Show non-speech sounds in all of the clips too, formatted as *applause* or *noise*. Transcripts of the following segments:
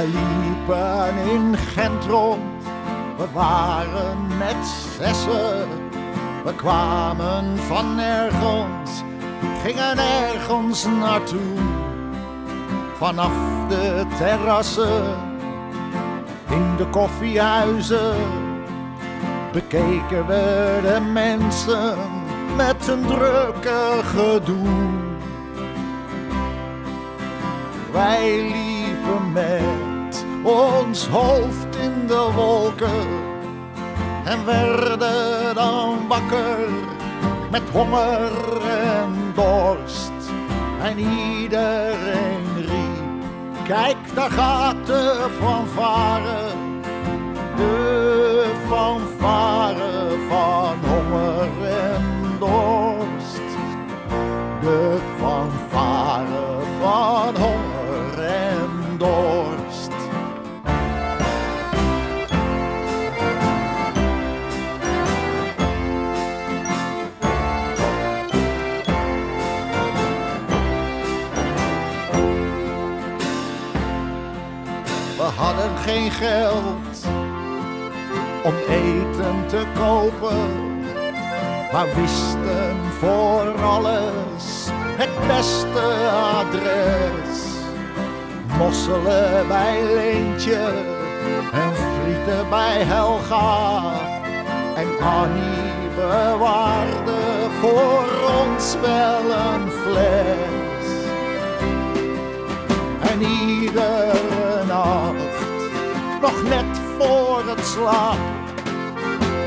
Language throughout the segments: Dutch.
We liepen in Gent rond, we waren met zessen. We kwamen van ergens, gingen ergens naartoe. Vanaf de terrassen, in de koffiehuizen, bekeken we de mensen met een drukke gedoe. Wij liepen met ons hoofd in de wolken en werden dan wakker met honger en dorst. En iedereen riep, kijk daar gaat de fanfare, de fanfare van honger en dorst. De fanfare geld om eten te kopen maar wisten voor alles het beste adres. Mosselen bij Leentje en frieten bij Helga. En Annie bewaarde voor ons wel een fles. En nacht, nog net voor het slaap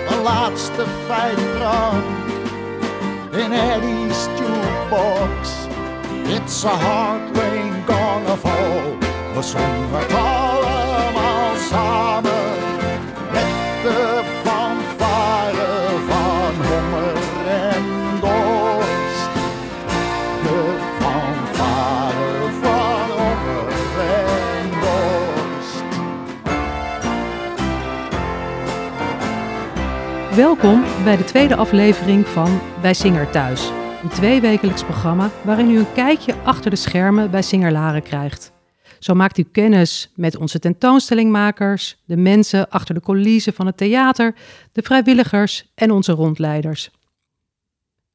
de laatste vijf frank in Eddie's jukebox. It's a hard rain gonna fall. We zongen het allemaal samen met de Welkom bij de tweede aflevering van Bij Singer Thuis. Een tweewekelijks programma waarin u een kijkje achter de schermen bij Singer Laren krijgt. Zo maakt u kennis met onze tentoonstellingmakers, de mensen achter de coulissen van het theater, de vrijwilligers en onze rondleiders.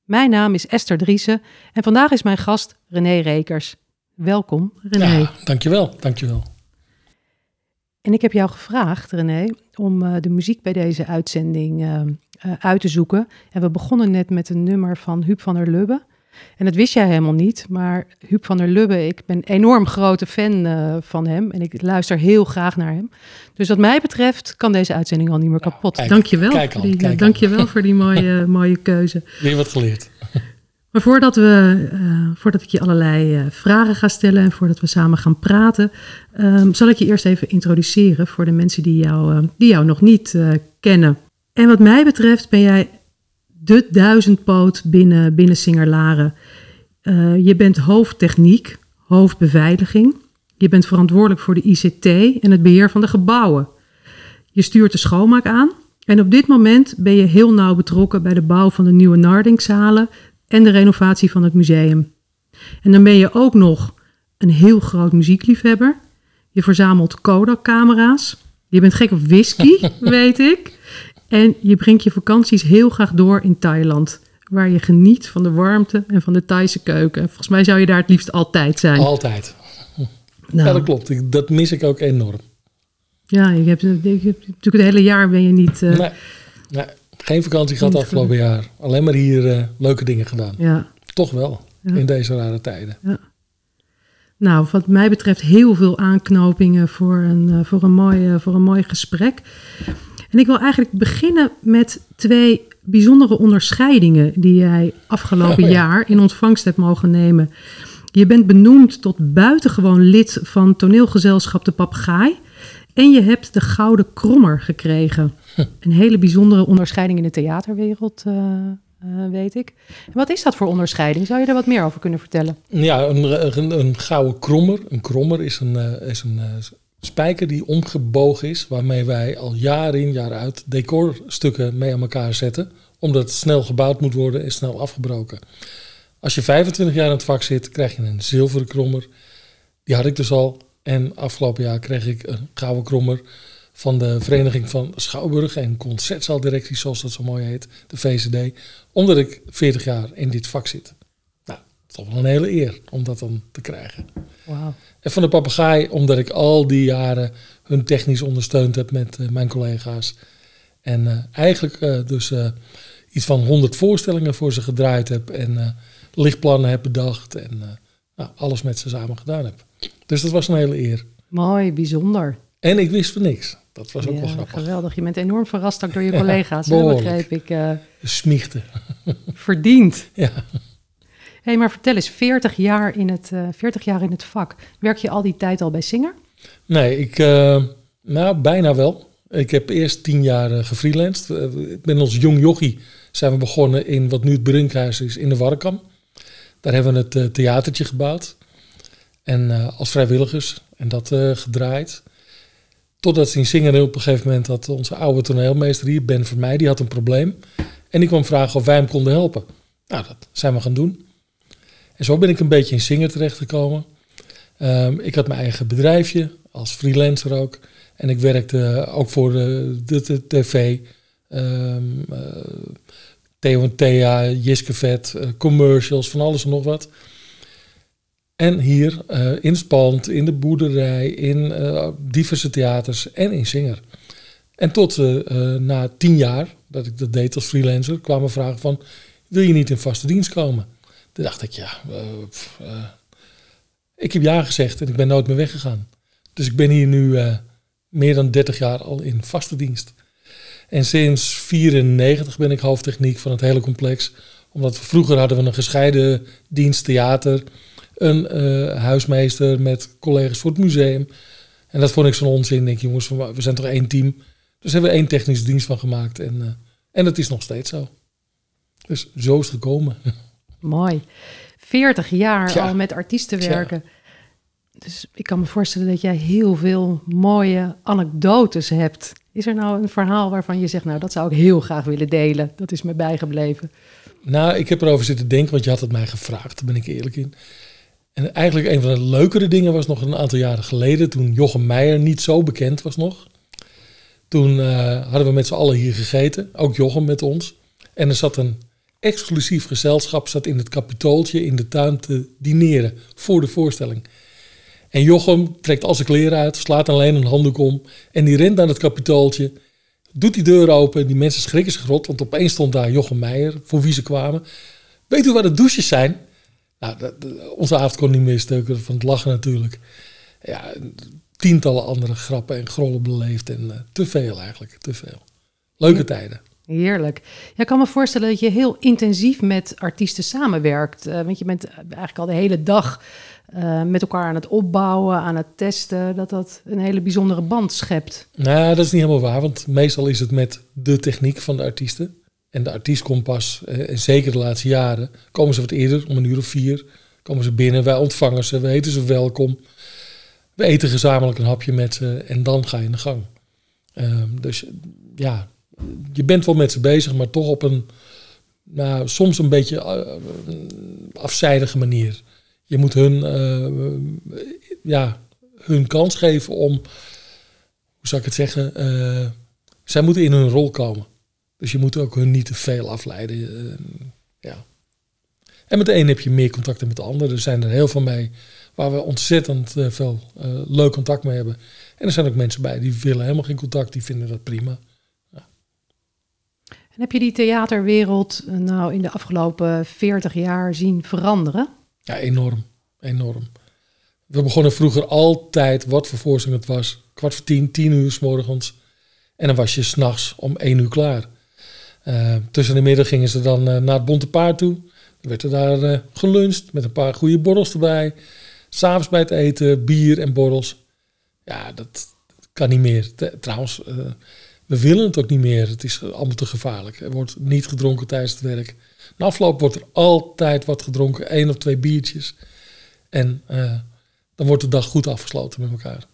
Mijn naam is Esther Driessen en vandaag is mijn gast René Rekers. Welkom, René. Ja, dankjewel, dankjewel. En ik heb jou gevraagd, René, om uh, de muziek bij deze uitzending uh, uh, uit te zoeken. En we begonnen net met een nummer van Huub van der Lubbe. En dat wist jij helemaal niet, maar Huub van der Lubbe, ik ben een enorm grote fan van hem en ik luister heel graag naar hem. Dus wat mij betreft kan deze uitzending al niet meer kapot. Kijk, dankjewel, kijk al, voor die, kijk dankjewel voor die mooie, *laughs* mooie keuze. Weer wat geleerd. Maar voordat, we, uh, voordat ik je allerlei uh, vragen ga stellen en voordat we samen gaan praten, um, zal ik je eerst even introduceren voor de mensen die jou, uh, die jou nog niet kennen. En wat mij betreft ben jij de duizendpoot binnen, binnen Singerlaren. je bent hoofdtechniek, hoofdbeveiliging. Je bent verantwoordelijk voor de ICT en het beheer van de gebouwen. Je stuurt de schoonmaak aan. En op dit moment ben je heel nauw betrokken bij de bouw van de nieuwe Nardingzalen en de renovatie van het museum. En dan ben je ook nog een heel groot muziekliefhebber. Je verzamelt Kodak-camera's. Je bent gek op whisky, *laughs* weet ik. En je brengt je vakanties heel graag door in Thailand. Waar je geniet van de warmte en van de Thaise keuken. Volgens mij zou je daar het liefst altijd zijn. Altijd. Nou. Ja, dat klopt. Ik, dat mis ik ook enorm. Ja, je hebt, je hebt, natuurlijk het hele jaar ben je niet... Uh, nee, nee. Geen vakantie gehad afgelopen jaar. Alleen maar hier uh, leuke dingen gedaan. Ja. Toch wel, Ja. in deze rare tijden. Ja. Nou, wat mij betreft heel veel aanknopingen voor een, uh, voor, een mooi, uh, voor een mooi gesprek. En ik wil eigenlijk beginnen met twee bijzondere onderscheidingen die jij afgelopen Oh, ja. jaar in ontvangst hebt mogen nemen. Je bent benoemd tot buitengewoon lid van toneelgezelschap De Papegaai. En je hebt de Gouden Krommer gekregen. *laughs* Een hele bijzondere onderscheiding in de theaterwereld, uh, uh, weet ik. Wat is dat voor onderscheiding? Zou je er wat meer over kunnen vertellen? Ja, een, een, gouden krommer. Een krommer is een, uh, is een spijker die omgebogen is, waarmee wij al jaar in, jaar uit decorstukken mee aan elkaar zetten. Omdat het snel gebouwd moet worden en snel afgebroken. Als je 25 jaar in het vak zit, krijg je een zilveren krommer. Die had ik dus al. En afgelopen jaar kreeg ik een gouden krommer van de Vereniging van Schouwburg en Concertzaaldirecties, zoals dat zo mooi heet, de VCD, omdat ik 40 jaar in dit vak zit. Nou, toch wel een hele eer om dat dan te krijgen. Wauw. En van de papegaai, omdat ik al die jaren hun technisch ondersteund heb met eh, mijn collega's. En eh, eigenlijk eh, dus iets van 100 voorstellingen voor ze gedraaid heb. En lichtplannen heb bedacht. En nou, alles met ze samen gedaan heb. Dus dat was een hele eer. Mooi, bijzonder. En ik wist van niks. Dat was ook Ja, wel grappig. geweldig. Je bent enorm verrast ook door je *laughs* Ja, collega's. behoorlijk. begreep ik. Smichten. *laughs* verdiend. Ja. hey, maar vertel eens, 40 jaar, in het, eh 40 jaar in het vak. Werk je al die tijd al bij Singer? Nee, ik, eh, nou bijna wel. Ik heb eerst tien jaar gefreelanced. Ben als jong jochie zijn we begonnen in wat nu het Brinkhuis is in de Warkam. Daar hebben we het theatertje gebouwd. En als vrijwilligers en dat gedraaid. Totdat ze in Singeren op een gegeven moment had onze oude toneelmeester hier, Ben Vermeij, die had een probleem. En die kwam vragen of wij hem konden helpen. Nou, dat zijn we gaan doen. En zo ben ik een beetje in Singer terechtgekomen. Ehm, ik had mijn eigen bedrijfje, als freelancer ook. En ik werkte ook voor de, de, tv. ehm eh, Theo en Thea, Jiske Vet, eh, commercials, van alles en nog wat. En hier eh, in het pand, in de boerderij, in eh, diverse theaters en in Singer. En tot eh, na tien jaar dat ik dat deed als freelancer, kwamen vragen van... wil je niet in vaste dienst komen? Toen dacht ik, ja, ik heb ja gezegd en ik ben nooit meer weggegaan. Dus ik ben hier nu meer dan 30 jaar al in vaste dienst. En sinds 94 ben ik hoofdtechniek van het hele complex. Omdat we vroeger hadden we een gescheiden dienst theater, een eh, huismeester met collega's voor het museum. En dat vond ik zo'n onzin. Ik denk, jongens, we zijn toch één team. Dus hebben we één technische dienst van gemaakt. En, eh, en dat is nog steeds zo. Dus zo is het gekomen. *laughs* Mooi. 40 jaar al met artiesten werken. Dus ik kan me voorstellen dat jij heel veel mooie anekdotes hebt. Is er nou een verhaal waarvan je zegt, nou dat zou ik heel graag willen delen. Dat is me bijgebleven. Nou, ik heb erover zitten denken, want je had het mij gevraagd, daar ben ik eerlijk in. En eigenlijk een van de leukere dingen was nog een aantal jaren geleden, toen Jochem Meijer niet zo bekend was nog. Toen eh, hadden we met z'n allen hier gegeten, ook Jochem met ons. En er zat een exclusief gezelschap zat in het kapitooltje in de tuin te dineren voor de voorstelling. En Jochem trekt al zijn kleren uit, slaat alleen een handdoek om en die rent naar het kapitooltje doet die deur open. Die mensen schrikken zich rot, want opeens stond daar Jochem Meijer, voor wie ze kwamen. Weet u waar de douches zijn? Nou, dat- onze avond kon niet meer stukken van het lachen natuurlijk. Ja, tientallen andere grappen en grollen beleefd en eh, te veel eigenlijk, te veel. Leuke Ja. tijden. Heerlijk. Ja, ik kan me voorstellen dat je heel intensief met artiesten samenwerkt. Eh, want je bent eigenlijk al de hele dag eh, met elkaar aan het opbouwen, aan het testen. Dat dat een hele bijzondere band schept. Nou, dat is niet helemaal waar, want meestal is het met de techniek van de artiesten. En de artiest komt eh, en zeker de laatste jaren, komen ze wat eerder, om een uur of vier, komen ze binnen. Wij ontvangen ze, we heten ze welkom. We eten gezamenlijk een hapje met ze en dan ga je in de gang. Ehm, dus ja, je bent wel met ze bezig, maar toch op een, nou, soms een beetje eh, afzijdige manier. Je moet hun, eh, ja, hun kans geven om, hoe zou ik het zeggen, zij moeten in hun rol komen. Dus je moet ook hun niet te veel afleiden. eh, ja. En met de een heb je meer contact dan met de ander. Er zijn er heel veel mee waar we ontzettend eh, veel eh, leuk contact mee hebben. En er zijn ook mensen bij die willen helemaal geen contact, die vinden dat prima. En heb je die theaterwereld nou in de afgelopen 40 jaar zien veranderen? Ja, enorm. Enorm. We begonnen vroeger altijd, wat voor voorstelling het was, kwart voor tien, tien uur s morgens. En dan was je s'nachts om één uur klaar. Eh, tussen de middag gingen ze dan eh, naar het Bonte Paard toe. Dan werd er daar eh, geluncht met een paar goede borrels erbij. S'avonds bij het eten, bier en borrels. Ja, dat kan niet meer. Trouwens, we willen het ook niet meer. Het is allemaal te gevaarlijk. Er wordt niet gedronken tijdens het werk. Na afloop wordt er altijd wat gedronken. één of twee biertjes. En dan wordt de dag goed afgesloten met elkaar.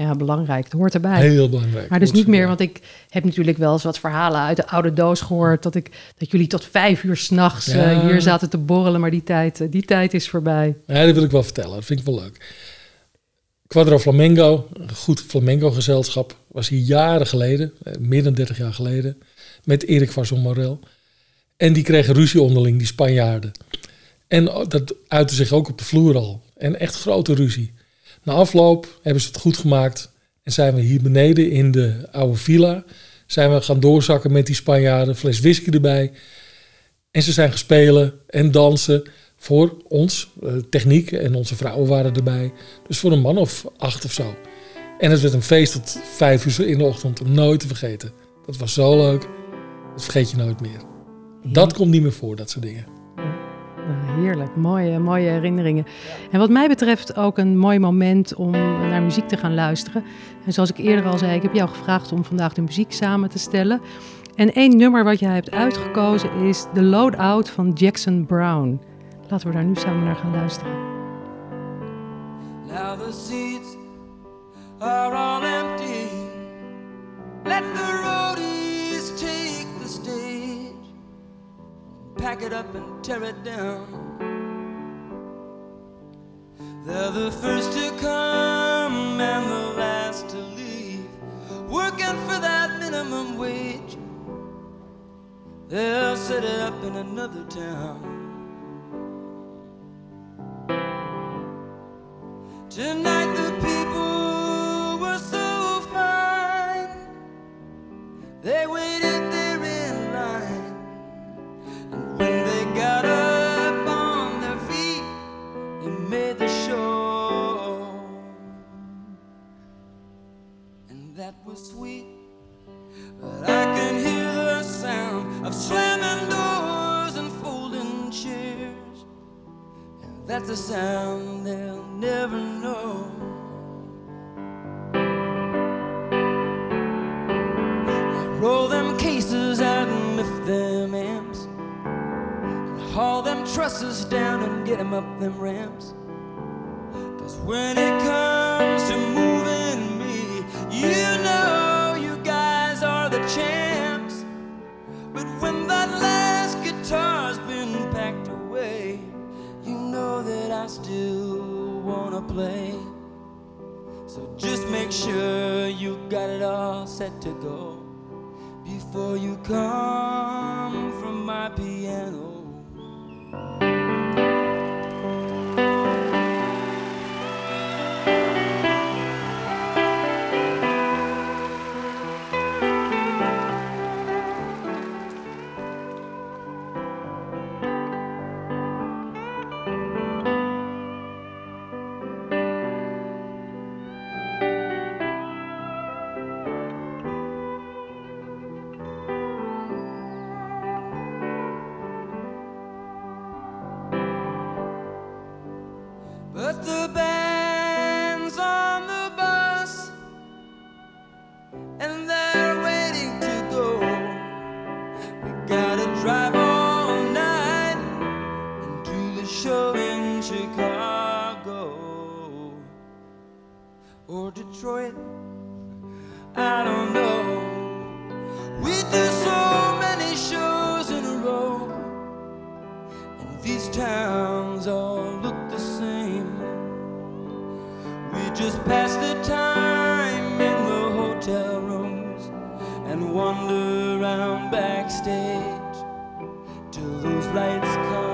Ja, belangrijk. Het hoort erbij. Heel belangrijk. Maar dus niet meer, want ik heb natuurlijk wel eens wat verhalen uit de oude doos gehoord. Dat, ik, dat jullie tot vijf uur s'nachts Ja. nachts hier zaten te borrelen, maar die tijd, eh, die tijd is voorbij. Ja, dat wil ik wel vertellen. Dat vind ik wel leuk. Quadro Flamengo, een goed flamenco gezelschap, was hier jaren geleden, eh, meer dan 30 jaar geleden, met Erik Vason Morel. En die kregen ruzie onderling, die Spanjaarden. En dat uitte zich ook op de vloer al. En echt grote ruzie. Na afloop hebben ze het goed gemaakt. En zijn we hier beneden in de oude villa. Zijn we gaan doorzakken met die Spanjaarden. Fles whisky erbij. En ze zijn gespelen en dansen voor ons. Eh, techniek en onze vrouwen waren erbij. Dus voor een man of acht of zo. En het werd een feest tot vijf uur in de ochtend. Om nooit te vergeten. Dat was zo leuk. Dat vergeet je nooit meer. Dat komt niet meer voor, dat soort dingen. Heerlijk, mooie, mooie herinneringen. En wat mij betreft ook een mooi moment om naar muziek te gaan luisteren. En zoals ik eerder al zei, ik heb jou gevraagd om vandaag de muziek samen te stellen. En één nummer wat jij hebt uitgekozen is The Loadout van Jackson Brown. Laten we daar nu samen naar gaan luisteren. Now the seats are all empty. Let the roadies Pack it up and tear it down. They're the first to come and the last to leave. Working for that minimum wage. They'll set it up in another town. Tonight the people were so fine. They waited that's a sound they'll never know. Roll them cases out and lift them amps. And haul them trusses down and get them up them ramps. Cause when it comes to moving still wanna play. So just make sure you got it all set to go before you come from my piano. Pass the time in the hotel rooms and wander around backstage till those lights come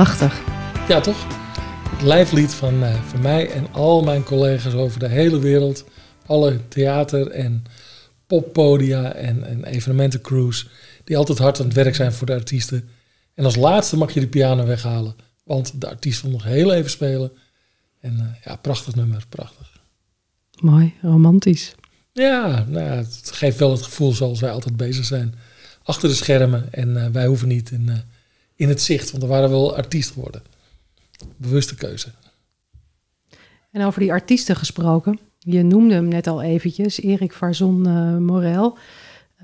Prachtig. Ja, toch? Het lijflied van, eh, van mij en al mijn collega's over de hele wereld. Alle theater- en poppodia en, en evenementencrews. Die altijd hard aan het werk zijn voor de artiesten. En als laatste mag je de piano weghalen. Want de artiest wil nog heel even spelen. En eh, ja, prachtig nummer, prachtig. Mooi, romantisch. Ja, nou het geeft wel het gevoel zoals wij altijd bezig zijn. Achter de schermen. En eh, wij hoeven niet in, in het zicht. Want we waren wel artiest geworden. Bewuste keuze. En over die artiesten gesproken. Je noemde hem net al eventjes, Erik Varzon eh Morel.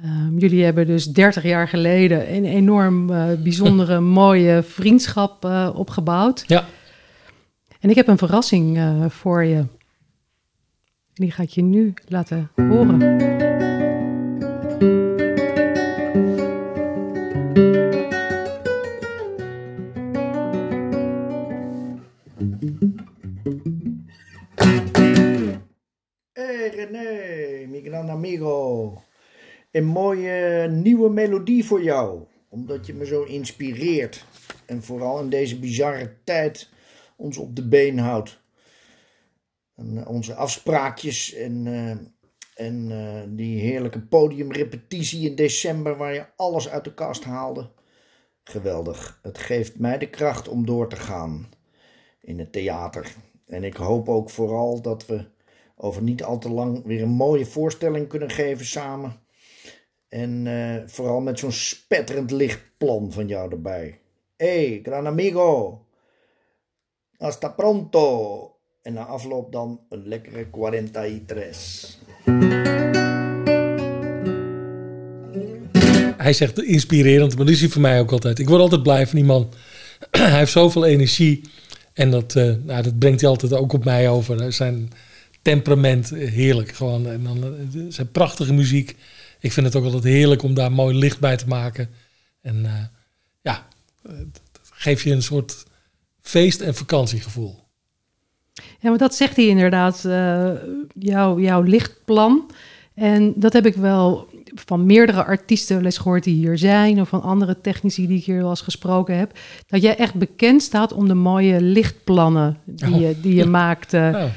Ehm, jullie hebben dus 30 jaar geleden een enorm eh, bijzondere, *laughs* mooie vriendschap eh, opgebouwd. Ja. En ik heb een verrassing voor je. Die ga ik je nu laten horen. Een mooie nieuwe melodie voor jou. Omdat je me zo inspireert. En vooral in deze bizarre tijd ons op de been houdt. En, eh, onze afspraakjes en, eh, en eh, die heerlijke podiumrepetitie in december waar je alles uit de kast haalde. Geweldig. Het geeft mij de kracht om door te gaan in het theater. En ik hoop ook vooral dat we over niet al te lang weer een mooie voorstelling kunnen geven samen. En eh, vooral met zo'n spetterend lichtplan van jou erbij. Hey, gran amigo. Hasta pronto. En na afloop dan een lekkere 43. Hij zegt inspirerend, maar dat is hij voor mij ook altijd. Ik word altijd blij van die man. *clears throat* hij heeft zoveel energie. En dat, eh, nou, dat brengt hij altijd ook op mij over. Zijn temperament, eh, heerlijk. Gewoon. En dan eh, zijn prachtige muziek. Ik vind het ook altijd heerlijk om daar mooi licht bij te maken. En eh, ja, eh, dat geeft je een soort feest- en vakantiegevoel. Ja, maar dat zegt hij inderdaad, eh, jouw, jouw lichtplan. En dat heb ik wel van meerdere artiesten eens gehoord die hier zijn... of van andere technici die ik hier wel eens gesproken heb... dat jij echt bekend staat om de mooie lichtplannen die, Oh. je, die je *laughs* maakt. eh. Nou,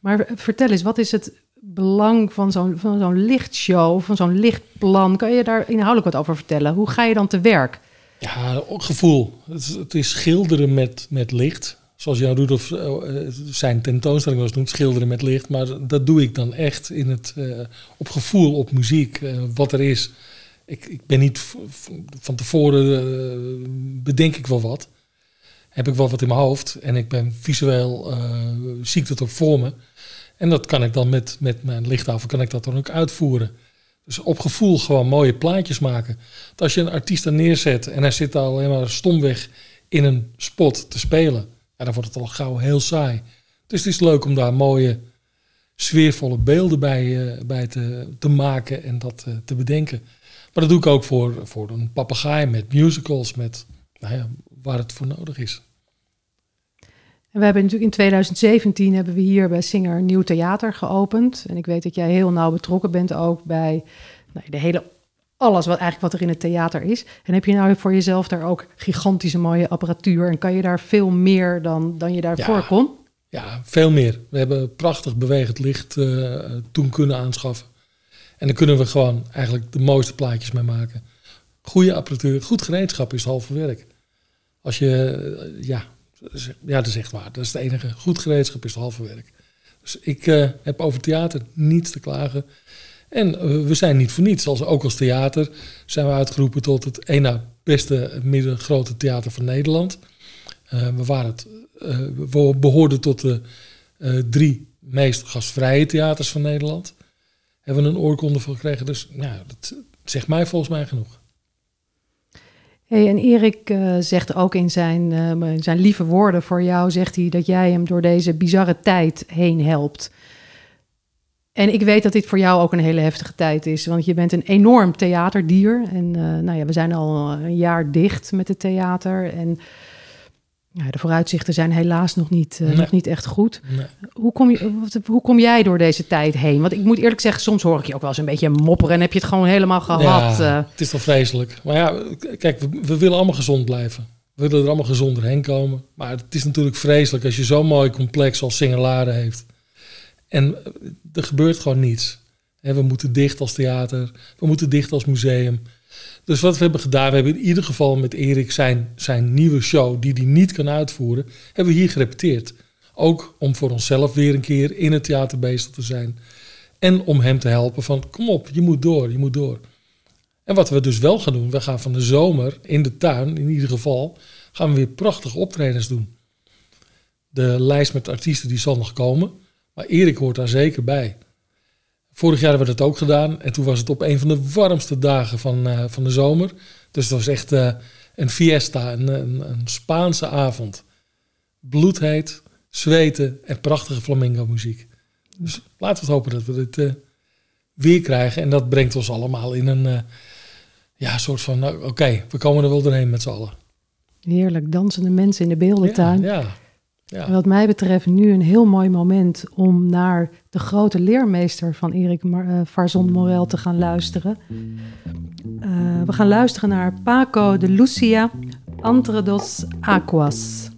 Maar vertel eens, wat is het belang van zo'n, van zo'n lichtshow, van zo'n lichtplan? Kan je daar inhoudelijk wat over vertellen? Hoe ga je dan te werk? Ja, gevoel. Het is, het is schilderen met, met licht. Zoals Jan Rudolf eh, eh, zijn tentoonstelling was noemt, schilderen met licht. Maar dat doe ik dan echt in het, eh, op gevoel, op muziek, wat er is. Ik, ik ben niet van tevoren, bedenk ik wel wat. Heb ik wel wat in mijn hoofd. En ik ben visueel, zie ik dat ook voor me. En dat kan ik dan met, met mijn lichttafel, kan ik dat dan ook uitvoeren. Dus op gevoel gewoon mooie plaatjes maken. Als je een artiest er neerzet en hij zit al alleen maar stomweg in een spot te spelen, ja, dan wordt het al gauw heel saai. Dus het is leuk om daar mooie, sfeervolle beelden bij, eh, bij te, te maken en dat eh, te bedenken. Maar dat doe ik ook voor, voor een papegaai met musicals, met nou ja, waar het voor nodig is. En we hebben natuurlijk in 2017 hebben we hier bij Singer een nieuw theater geopend. En ik weet dat jij heel nauw betrokken bent ook bij nou, de hele alles wat eigenlijk wat er in het theater is. En heb je nou voor jezelf daar ook gigantische mooie apparatuur en kan je daar veel meer dan, dan je daarvoor Ja. kon? Ja, veel meer. We hebben prachtig bewegend licht eh, toen kunnen aanschaffen. En daar kunnen we gewoon eigenlijk de mooiste plaatjes mee maken. Goede apparatuur, goed gereedschap is het halve werk. Als je, eh, ja, ja, dat is echt waar. Dat is het enige. Goed gereedschap is het halve werk. Dus ik eh, heb over theater niets te klagen. En eh, we zijn niet voor niets. Ook als theater zijn we uitgeroepen tot het na beste middengrote theater van Nederland. Eh, we, waren het, eh, behoorden tot de drie meest gastvrije theaters van Nederland. Hebben we een oorkonde voor gekregen. Dus ja, dat zegt mij volgens mij genoeg. Hey, en Erik eh, zegt ook in zijn, eh, zijn lieve woorden voor jou, zegt hij dat jij hem door deze bizarre tijd heen helpt. En ik weet dat dit voor jou ook een hele heftige tijd is, want je bent een enorm theaterdier. En eh, nou ja, we zijn al een jaar dicht met het theater. En ja, de vooruitzichten zijn helaas nog niet, eh, Nee. nog niet echt goed. Nee. Hoe kom, je, wat- hoe kom jij door deze tijd heen? Want ik moet eerlijk zeggen, soms hoor ik je ook wel eens een beetje mopperen en heb je het gewoon helemaal gehad. Ja, eh. het is toch vreselijk. Maar ja, kijk, we, we willen allemaal gezond blijven. We willen er allemaal gezonder heen komen. Maar het is natuurlijk vreselijk als je zo'n mooi complex als Singelaren heeft. En eh, er gebeurt gewoon niets. We moeten dicht als theater. We moeten dicht als museum. Dus wat we hebben gedaan, we hebben in ieder geval met Erik zijn, zijn nieuwe show, die hij niet kan uitvoeren, hebben we hier gerepeteerd. Ook om voor onszelf weer een keer in het theater bezig te zijn. En om hem te helpen van, kom op, je moet door, je moet door. En wat we dus wel gaan doen, we gaan van de zomer in de tuin, in ieder geval, gaan we weer prachtige optredens doen. De lijst met artiesten die zal nog komen, maar Erik hoort daar zeker bij. Vorig jaar hebben we dat ook gedaan en toen was het op een van de warmste dagen van, eh, van de zomer. Dus het was echt eh, een fiesta, een, een, een Spaanse avond. Bloedheet, zweten en prachtige flamenco muziek. Dus laten we het hopen dat we dit eh, weer krijgen. En dat brengt ons allemaal in een ja, soort van, nou, oké, we komen er wel doorheen met z'n allen. Heerlijk, dansende mensen in de beeldentuin. Ja, ja. Wat mij betreft nu een heel mooi moment om naar de grote leermeester van Erik eh, Varzon Morel te gaan luisteren. Eh, we gaan luisteren naar Paco de Lucia, Entre dos Aquas.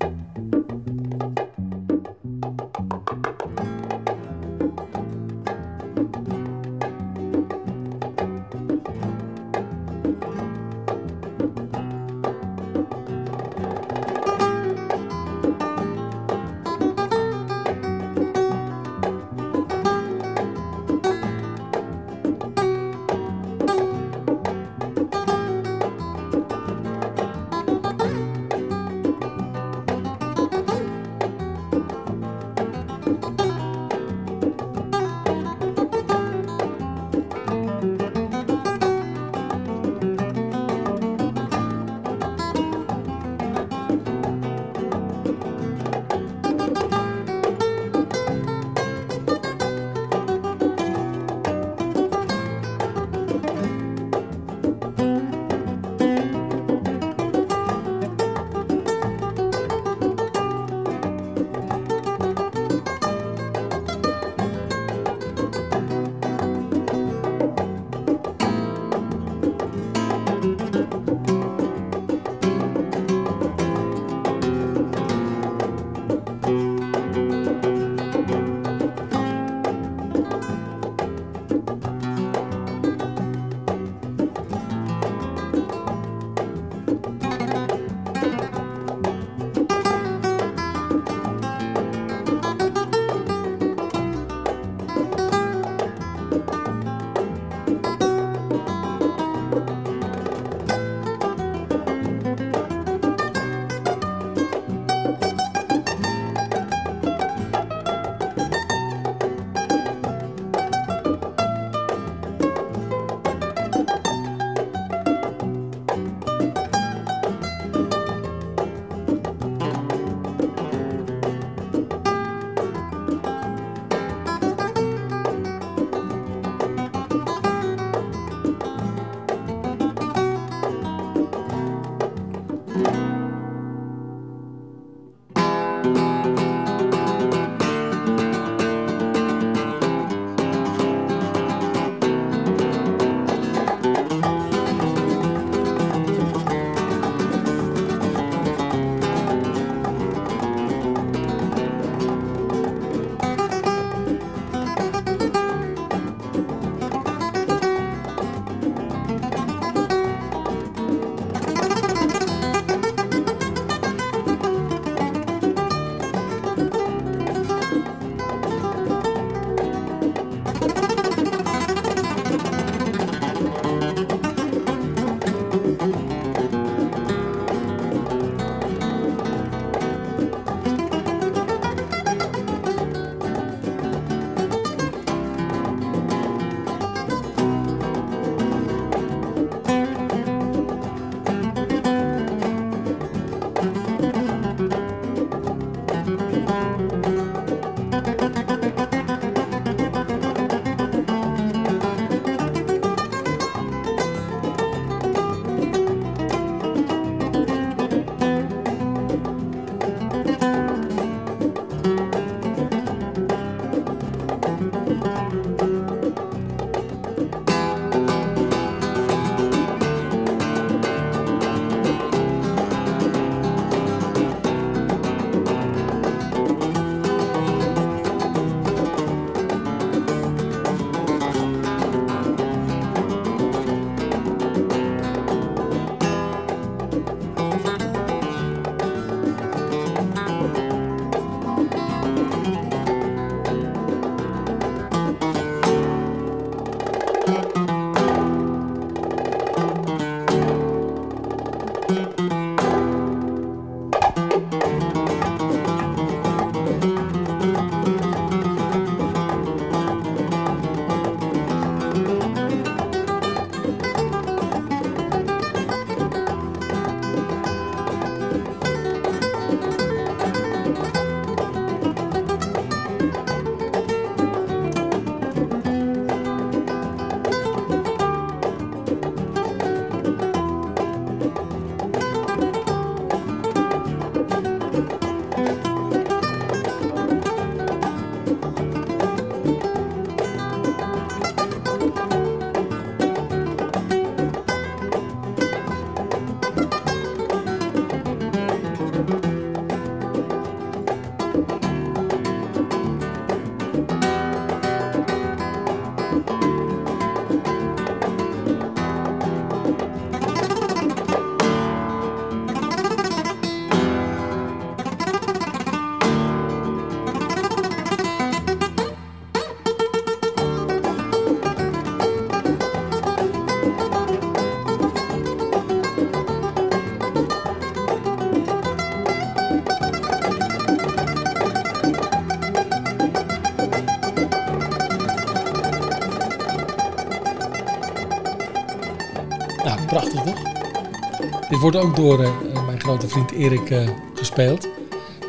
Wordt ook door eh, mijn grote vriend Erik eh, gespeeld.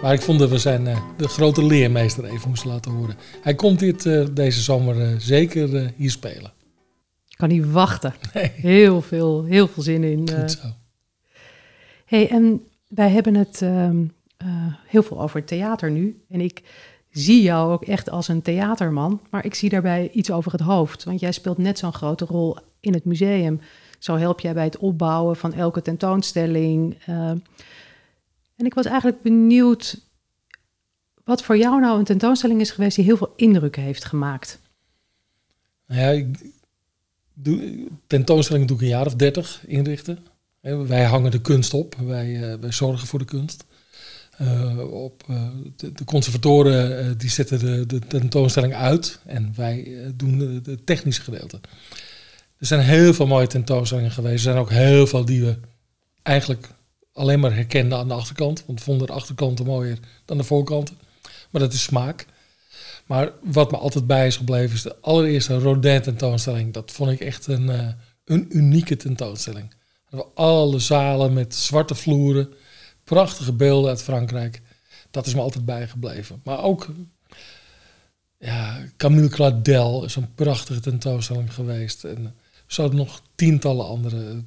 Maar ik vond dat we zijn eh, de grote leermeester even moesten laten horen. Hij komt dit deze zomer zeker hier spelen. Ik kan niet wachten. Nee, Heel veel, heel veel zin in. goed zo. hey, en wij hebben het ehm, eh, heel veel over theater nu. En ik zie jou ook echt als een theaterman. Maar ik zie daarbij iets over het hoofd. Want jij speelt net zo'n grote rol in het museum. Zo help jij bij het opbouwen van elke tentoonstelling. eh. en ik was eigenlijk benieuwd wat voor jou nou een tentoonstelling is geweest die heel veel indruk heeft gemaakt. Nou ja, doe, tentoonstellingen doe ik een jaar of dertig inrichten. Wij hangen de kunst op, wij, eh, zorgen voor de kunst. Eh, op, eh, de, de conservatoren die zetten de, de tentoonstelling uit en wij doen de technische gedeelte. Er zijn heel veel mooie tentoonstellingen geweest. Er zijn ook heel veel die we eigenlijk alleen maar herkenden aan de achterkant. Want vonden de achterkanten mooier dan de voorkanten. Maar dat is smaak. Maar wat me altijd bij is gebleven is de allereerste Rodin tentoonstelling. Dat vond ik echt een, eh, een unieke tentoonstelling. Alle zalen met zwarte vloeren, prachtige beelden uit Frankrijk. Dat is me altijd bijgebleven. Maar ook ja, Camille Claudel is een prachtige tentoonstelling geweest. En zo nog tientallen andere.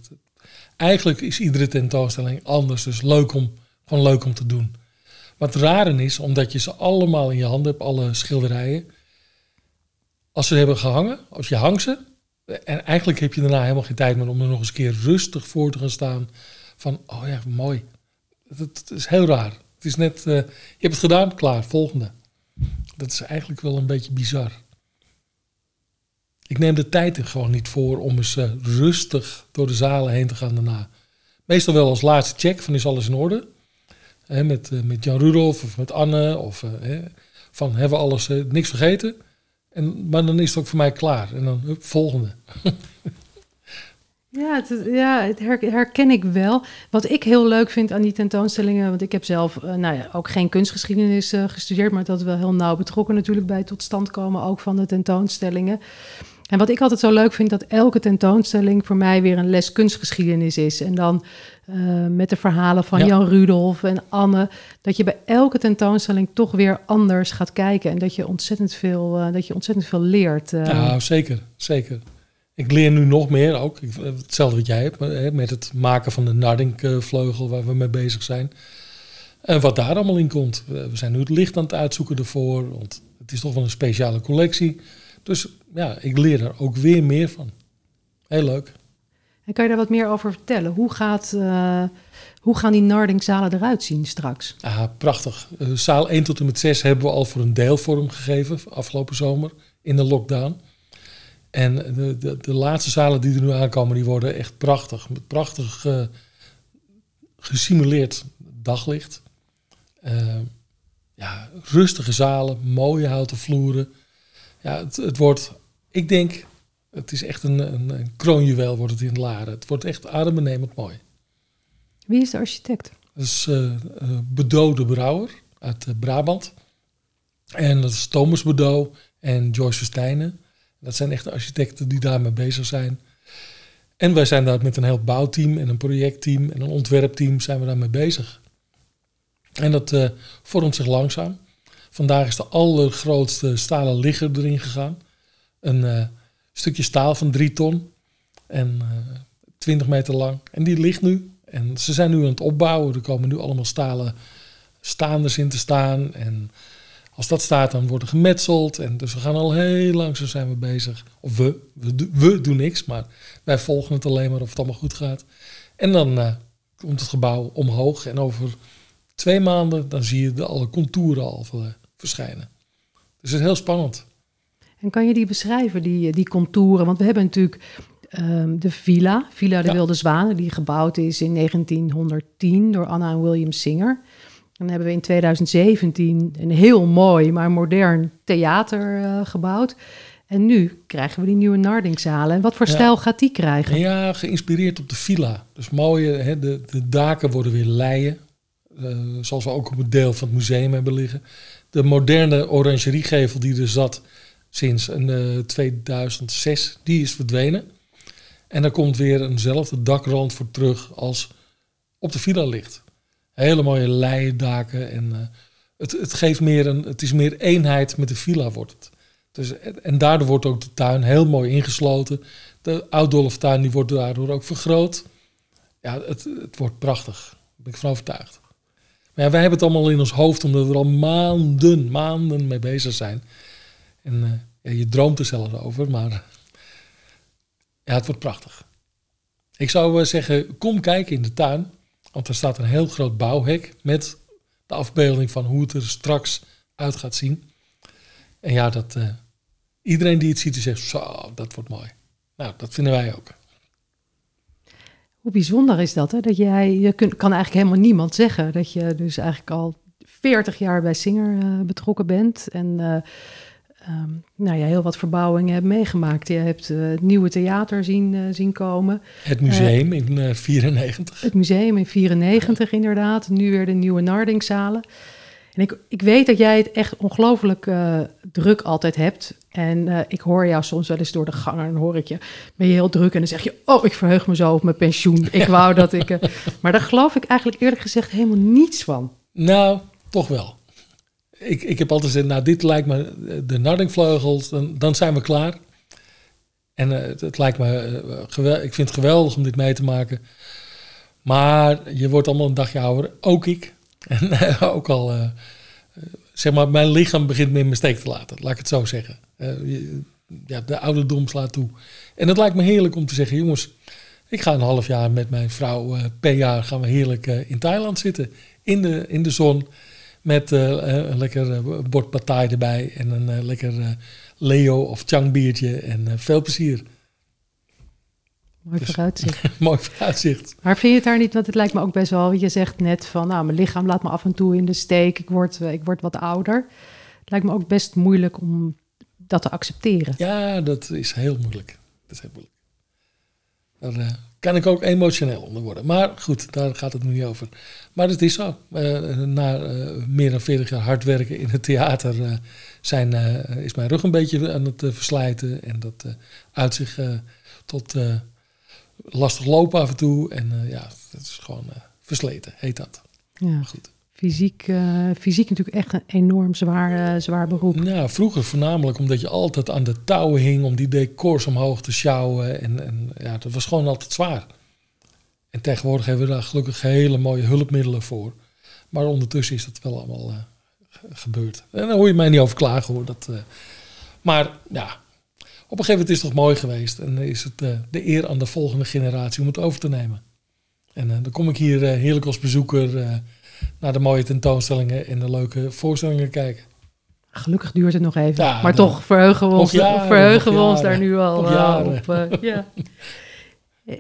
Eigenlijk is iedere tentoonstelling anders. Dus leuk om, gewoon leuk om te doen. Wat rare is, omdat je ze allemaal in je handen hebt, alle schilderijen. Als ze hebben gehangen, als je hangt ze. En eigenlijk heb je daarna helemaal geen tijd meer om er nog eens een keer rustig voor te gaan staan. Van, oh ja, mooi. Het, het is heel raar. Het is net, eh, je hebt het gedaan, klaar, volgende. Dat is eigenlijk wel een beetje bizar. Ik neem de tijd er gewoon niet voor om eens eh, rustig door de zalen heen te gaan daarna. Meestal wel als laatste check van is alles in orde. Hè, met, eh, met Jan Rudolf of met Anne. Of eh, van hebben we alles, niks vergeten. En, maar dan is het ook voor mij klaar. En dan volgende. Ja, het, ja, herken ik wel. Wat ik heel leuk vind aan die tentoonstellingen, want ik heb zelf nou ja, ook geen kunstgeschiedenis gestudeerd, maar dat wel heel nauw betrokken natuurlijk bij het tot stand komen ook van de tentoonstellingen. En wat ik altijd zo leuk vind, dat elke tentoonstelling voor mij weer een les kunstgeschiedenis is. En dan eh, met de verhalen van Ja. Jan Rudolf en Anne, dat je bij elke tentoonstelling toch weer anders gaat kijken en dat je ontzettend veel, eh, dat je ontzettend veel leert. eh. Ja, zeker, zeker. Ik leer nu nog meer ook. Hetzelfde wat jij hebt, met het maken van de Nardink-vleugel waar we mee bezig zijn. En wat daar allemaal in komt. We we zijn nu het licht aan het uitzoeken ervoor, want het is toch wel een speciale collectie. Dus ja, ik leer er ook weer meer van. Heel leuk. En kan je daar wat meer over vertellen? Hoe, gaat, eh, hoe gaan die Nardingzalen eruit zien straks? Ah, prachtig. Eh, zaal 1 tot en met 6 hebben we al voor een deel vorm gegeven afgelopen zomer in de lockdown. En de, de, de laatste zalen die er nu aankomen, die worden echt prachtig. Met prachtig eh, gesimuleerd daglicht. Ja, rustige zalen, mooie houten vloeren. Ja, het, het wordt, ik denk, het is echt een, een, een kroonjuweel wordt het in Laren. Het wordt echt adembenemend mooi. Wie is de architect? Dat is eh eh, Bedo de Brouwer uit eh, Brabant. En dat is Thomas Bedo en Joyce Verstijnen. Dat zijn echt de architecten die daarmee bezig zijn. En wij zijn daar met een heel bouwteam en een projectteam en een ontwerpteam zijn we daarmee bezig. En dat eh, vormt zich langzaam. Vandaag is de allergrootste stalen ligger erin gegaan. Een eh, stukje staal van drie ton en eh 20 meter lang. En die ligt nu. En ze zijn nu aan het opbouwen. Er komen nu allemaal stalen staanders in te staan. En als dat staat, dan wordt er gemetseld. En dus we gaan al heel lang, zo zijn we bezig. Of we, we, we doen niks, maar wij volgen het alleen maar of het allemaal goed gaat. En dan eh, komt het gebouw omhoog. En over twee maanden, dan zie je de, alle contouren al eh, verschijnen. Dus het is heel spannend. En kan je die beschrijven, die, die contouren? Want we hebben natuurlijk ehm, de villa, Villa de Ja. Wilde Zwanen, die gebouwd is in 1910 door Anna en William Singer. Dan hebben we in 2017 een heel mooi, maar modern theater eh, gebouwd. En nu krijgen we die nieuwe Nardingzalen. En wat voor Ja. stijl gaat die krijgen? En ja, geïnspireerd op de villa. Dus mooie, hè, de, de daken worden weer leien. eh, zoals we ook op het deel van het museum hebben liggen. De moderne orangeriegevel die er zat sinds eh, 2006, die is verdwenen. En er komt weer eenzelfde dakrand voor terug als op de villa ligt. Hele mooie leien daken. En eh, het, het, geeft meer een, het is meer eenheid met de villa wordt het. Dus, en daardoor wordt ook de tuin heel mooi ingesloten. De Oud-Dolftuin wordt daardoor ook vergroot. Ja, het, het wordt prachtig. Daar ben ik van overtuigd. Ja, wij hebben het allemaal in ons hoofd omdat we er al maanden, maanden mee bezig zijn. En eh, je droomt er zelfs over, maar ja, het wordt prachtig. Ik zou eh, zeggen, kom kijken in de tuin. Want er staat een heel groot bouwhek met de afbeelding van hoe het er straks uit gaat zien. En ja, dat, eh, iedereen die het ziet, die zegt, zo, dat wordt mooi. Nou, dat vinden wij ook. Hoe bijzonder is dat, hè? Dat jij, je kunt, kan eigenlijk helemaal niemand zeggen dat je dus eigenlijk al 40 jaar bij Singer eh, betrokken bent. En eh, ehm, nou ja, heel wat verbouwingen hebt meegemaakt. Je hebt eh, het nieuwe theater zien, zien komen. Het museum in eh 94. Het museum in 94 inderdaad. Nu weer de nieuwe Nardingzalen. En ik, ik weet dat jij het echt ongelooflijk eh, druk altijd hebt. En eh, ik hoor jou soms wel eens door de gang en dan hoor ik je, ben je heel druk en dan zeg je, oh, ik verheug me zo op mijn pensioen. *laughs* Ik wou dat ik... eh, maar daar geloof ik eigenlijk eerlijk gezegd helemaal niets van. Nou, toch wel. Ik, ik heb altijd gezegd, nou, dit lijkt me de Nardingvleugels, dan, dan zijn we klaar. En het, het lijkt me, eh, gewel- ik vind het geweldig om dit mee te maken. Maar je wordt allemaal een dagje ouder, ook ik. En eh, ook al, eh, zeg maar, mijn lichaam begint me in mijn steek te laten, laat ik het zo zeggen. Eh, ja, de ouderdom slaat toe. En het lijkt me heerlijk om te zeggen, jongens, ik ga een half jaar met mijn vrouw per jaar gaan we heerlijk in Thailand zitten. In de, in de zon. Met een lekker bord patai erbij. En een lekker Leo of Chang biertje. En veel plezier. Mooi Dus- vooruitzicht. *laughs* Mooi vooruitzicht. Maar vind je het daar niet, want het lijkt me ook best wel, je zegt net van, nou, mijn lichaam laat me af en toe in de steek. Ik word, eh, ik word wat ouder. Het lijkt me ook best moeilijk om dat te accepteren. Ja, dat is heel moeilijk. Dat is heel moeilijk. Daar eh, kan ik ook emotioneel onder worden. Maar goed, daar gaat het nu niet over. Maar het is zo. Eh, na meer dan 40 jaar hard werken in het theater zijn, is mijn rug een beetje aan het verslijten. En dat uit zich tot lastig lopen af en toe. En eh, ja, het is gewoon eh, versleten, heet dat. Ja. Goed. Fysiek, eh, fysiek natuurlijk echt een enorm zwaar, zwaar beroep. Nou, vroeger voornamelijk omdat je altijd aan de touwen hing om die decors omhoog te sjouwen. En, en ja, dat was gewoon altijd zwaar. En tegenwoordig hebben we daar gelukkig hele mooie hulpmiddelen voor. Maar ondertussen is dat wel allemaal ge- gebeurd. En daar hoor je mij niet over klagen hoor. Dat, maar ja, op een gegeven moment is het toch mooi geweest. En is het eh, de eer aan de volgende generatie om het over te nemen. En eh, dan kom ik hier eh, heerlijk als bezoeker naar de mooie tentoonstellingen en de leuke voorstellingen kijken. Gelukkig duurt het nog even. Ja, maar toch verheugen we ons, jaren, verheugen we ons daar nu al op. ja. *laughs*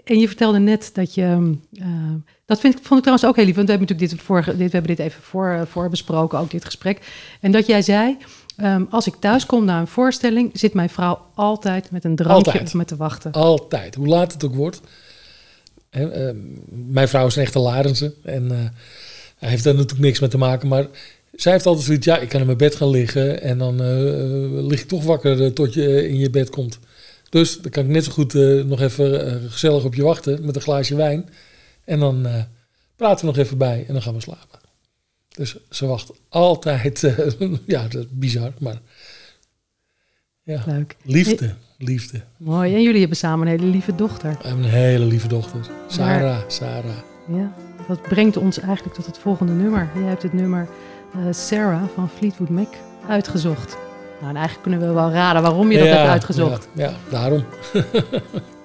En je vertelde net dat je. eh, dat vind, ik- vond ik trouwens ook heel lief. Want we hebben natuurlijk dit, vorige, dit, we hebben dit even voor, voor besproken, ook dit gesprek. En dat jij zei. Ehm, als ik thuis kom na een voorstelling, zit mijn vrouw altijd met een drankje Altijd. op me te wachten. Altijd, hoe laat het ook wordt. Hè, eh, mijn vrouw is een echte Larense en eh, hij heeft daar natuurlijk niks mee te maken. Maar zij heeft altijd zoiets, ja, ik kan in mijn bed gaan liggen en dan eh, lig ik toch wakker tot je in je bed komt. Dus dan kan ik net zo goed nog even gezellig op je wachten met een glaasje wijn. En dan praten we nog even bij en dan gaan we slapen. Dus ze wacht altijd, eh, *laughs* ja, dat is bizar, maar ja, Leuk. liefde, liefde. Mooi. En jullie hebben samen een hele lieve dochter. We hebben een hele lieve dochter. Sarah, Sarah. Ja, dat brengt ons eigenlijk tot het volgende nummer. Jij hebt het nummer eh, Sarah van Fleetwood Mac uitgezocht. Nou, en eigenlijk kunnen we wel raden waarom je dat hebt uitgezocht. Ja, ja, daarom. *laughs*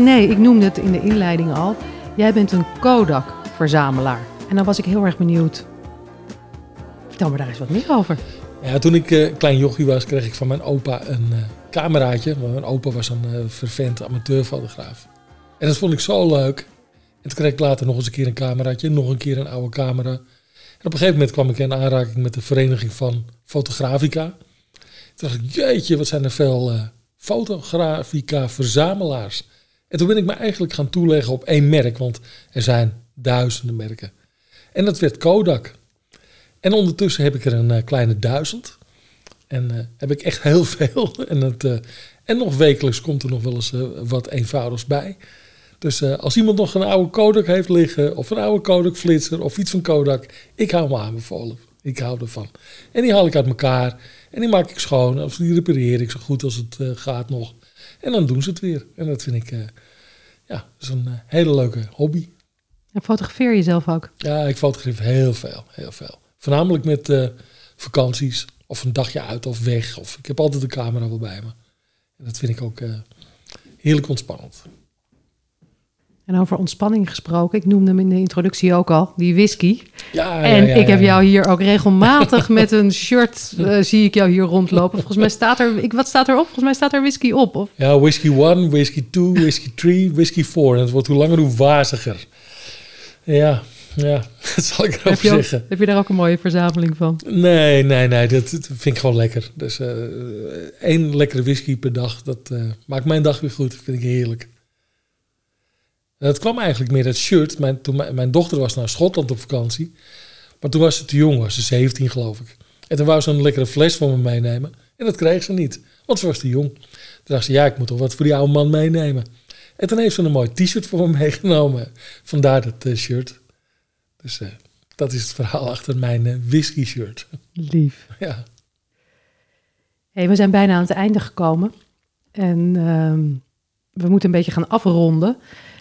René, ik noemde het in de inleiding al. Jij bent een Kodak-verzamelaar. En dan was ik heel erg benieuwd. Vertel me daar eens wat meer over. Ja, toen ik een klein jochie was, kreeg ik van mijn opa een eh, cameraatje. Mijn opa was een eh vervent amateurfotograaf. En dat vond ik zo leuk. En toen kreeg ik later nog eens een keer een cameraatje, nog een keer een oude camera. En op een gegeven moment kwam ik in aanraking met de vereniging van Fotografica. Toen dacht ik, jeetje, wat zijn er veel fotografica-verzamelaars. En toen ben ik me eigenlijk gaan toeleggen op één merk, want er zijn duizenden merken. En dat werd Kodak. En ondertussen heb ik er een eh, kleine duizend. En eh, heb ik echt heel *laughs* veel. En, eh, en nog wekelijks komt er nog wel eens wat eenvoudigs bij. Dus als iemand nog een oude Kodak heeft liggen, of een oude Kodak flitser, of iets van Kodak, ik hou me aanbevolen. Ik hou ervan. En die haal ik uit elkaar. En die maak ik schoon. Of die repareer ik zo goed als het gaat nog. En dan doen ze het weer. En dat vind ik, eh, ja, is een eh, hele leuke hobby. En fotografeer je zelf ook? Ja, ik fotografeer heel veel, heel veel. Voornamelijk met eh, vakanties of een dagje uit of weg. Of ik heb altijd de camera wel bij me. En dat vind ik ook eh, heerlijk ontspannend. En over ontspanning gesproken, ik noemde hem in de introductie ook al, die whisky. Ja, en ja, ja, ik heb jou hier ook regelmatig *laughs* met een shirt, eh, zie ik jou hier rondlopen. Volgens mij staat er, ik, wat staat erop? Volgens mij staat er whisky op. Of? Ja, whisky 1, whisky 2, whisky 3, whisky 4. En het wordt hoe langer hoe waziger. Ja, ja, *laughs* dat zal ik Heb erover je, ook- zeggen. heb je daar ook een mooie verzameling van? Nee, nee, nee, dat, dat vind ik gewoon lekker. Dus eh, één lekkere whisky per dag, dat eh, maakt mijn dag weer goed. Dat vind ik heerlijk. En dat kwam eigenlijk meer dat shirt. Mijn, toen mijn, mijn dochter was naar Schotland op vakantie. Maar toen was ze te jong, was ze 17 geloof ik. En toen wou ze een lekkere fles voor me meenemen. En dat kreeg ze niet, want ze was te jong. Toen dacht ze, ja, ik moet toch wat voor die oude man meenemen. En toen heeft ze een mooi t-shirt voor me *laughs* meegenomen. Vandaar dat eh, shirt. Dus eh, dat is het verhaal achter mijn eh, whisky shirt. Lief. *laughs* ja. Hey, we zijn bijna aan het einde gekomen. En ehm, we moeten een beetje gaan afronden.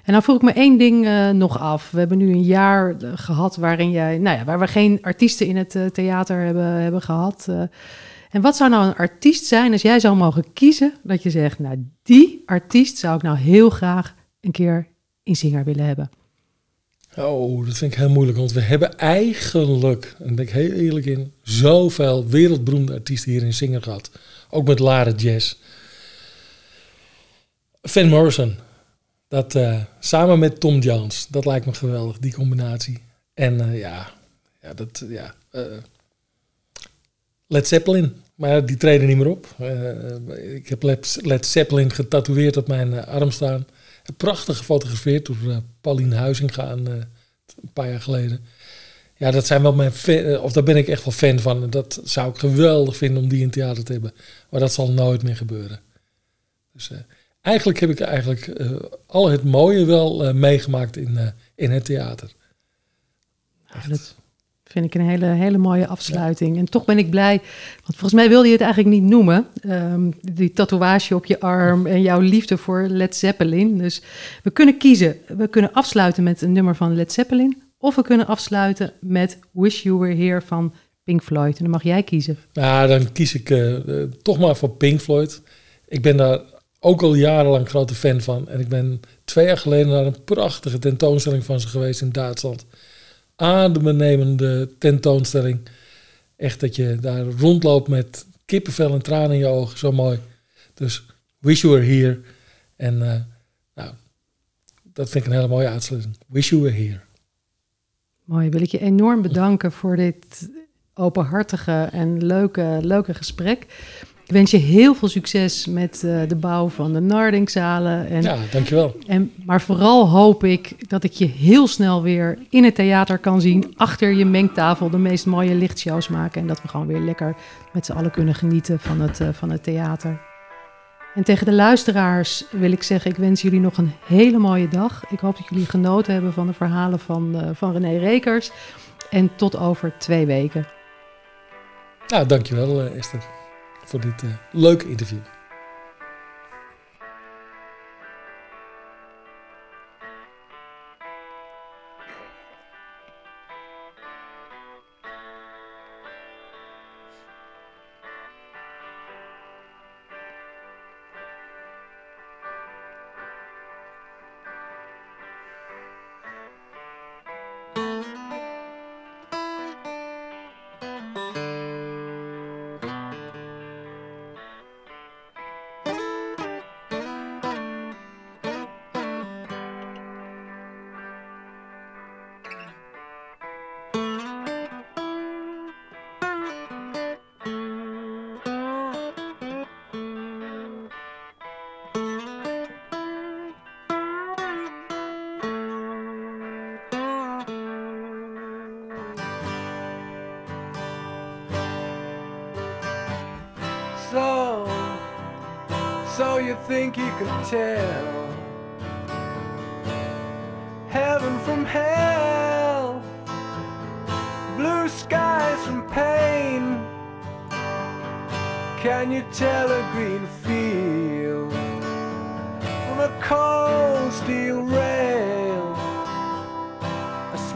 En dan vroeg ik me één ding eh, nog af. We hebben nu een jaar eh, gehad waarin jij, nou ja, waar we geen artiesten in het eh, theater hebben, hebben gehad. eh. en wat zou nou een artiest zijn als jij zou mogen kiezen? Dat je zegt, nou die artiest zou ik nou heel graag een keer in Zinger willen hebben. Oh, dat vind ik heel moeilijk. Want we hebben eigenlijk, en ben ik heel eerlijk in, zoveel wereldberoemde artiesten hier in Zinger gehad. Ook met Lara Jazz. Van Morrison. Dat, eh, samen met Tom Jones. Dat lijkt me geweldig, die combinatie. En eh, ja, ja, dat, ja. eh, Led Zeppelin. Maar die treden niet meer op. Ik heb Led, Zeppelin getatoeëerd op mijn arm staan. Prachtig gefotografeerd door uh, Pauline Huizinga een, uh, een paar jaar geleden. Ja, dat zijn wel mijn uh, of daar ben ik echt wel fan van. Dat zou ik geweldig vinden om die in theater te hebben. Maar dat zal nooit meer gebeuren. Dus uh, eigenlijk heb ik eigenlijk uh, al het mooie wel uh, meegemaakt in, uh, in het theater. Dat vind ik een hele, hele mooie afsluiting. Ja. En toch ben ik blij, want volgens mij wilde je het eigenlijk niet noemen. Um, die tatoeage op je arm en jouw liefde voor Led Zeppelin. Dus we kunnen kiezen. We kunnen afsluiten met een nummer van Led Zeppelin. Of we kunnen afsluiten met Wish You Were Here van Pink Floyd. En dan mag jij kiezen. Ja, dan kies ik toch maar voor Pink Floyd. Ik ben daar ook al jarenlang grote fan van. En ik ben twee jaar geleden naar een prachtige tentoonstelling van ze geweest in Duitsland. Adembenemende tentoonstelling. Echt dat je daar rondloopt met kippenvel en tranen in je ogen. Zo mooi. Dus Wish You Were Here. En uh, nou, dat vind ik een hele mooie uitsluiting. Wish You Were Here. Mooi, wil ik je enorm bedanken voor dit openhartige en leuke, leuke gesprek. Ik wens je heel veel succes met uh, de bouw van de Nardingzalen. En, ja, dankjewel. En, maar vooral hoop ik dat ik je heel snel weer in het theater kan zien. Achter je mengtafel de meest mooie lichtshows maken. En dat we gewoon weer lekker met z'n allen kunnen genieten van het, uh, van het theater. En tegen de luisteraars wil ik zeggen, ik wens jullie nog een hele mooie dag. Ik hoop dat jullie genoten hebben van de verhalen van, uh, van René Rekers. En tot over twee weken. Ja, dankjewel Esther voor dit uh, leuke interview.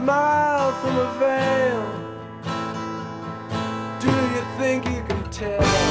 smile from a veil. Do you think you can tell?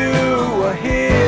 you were here.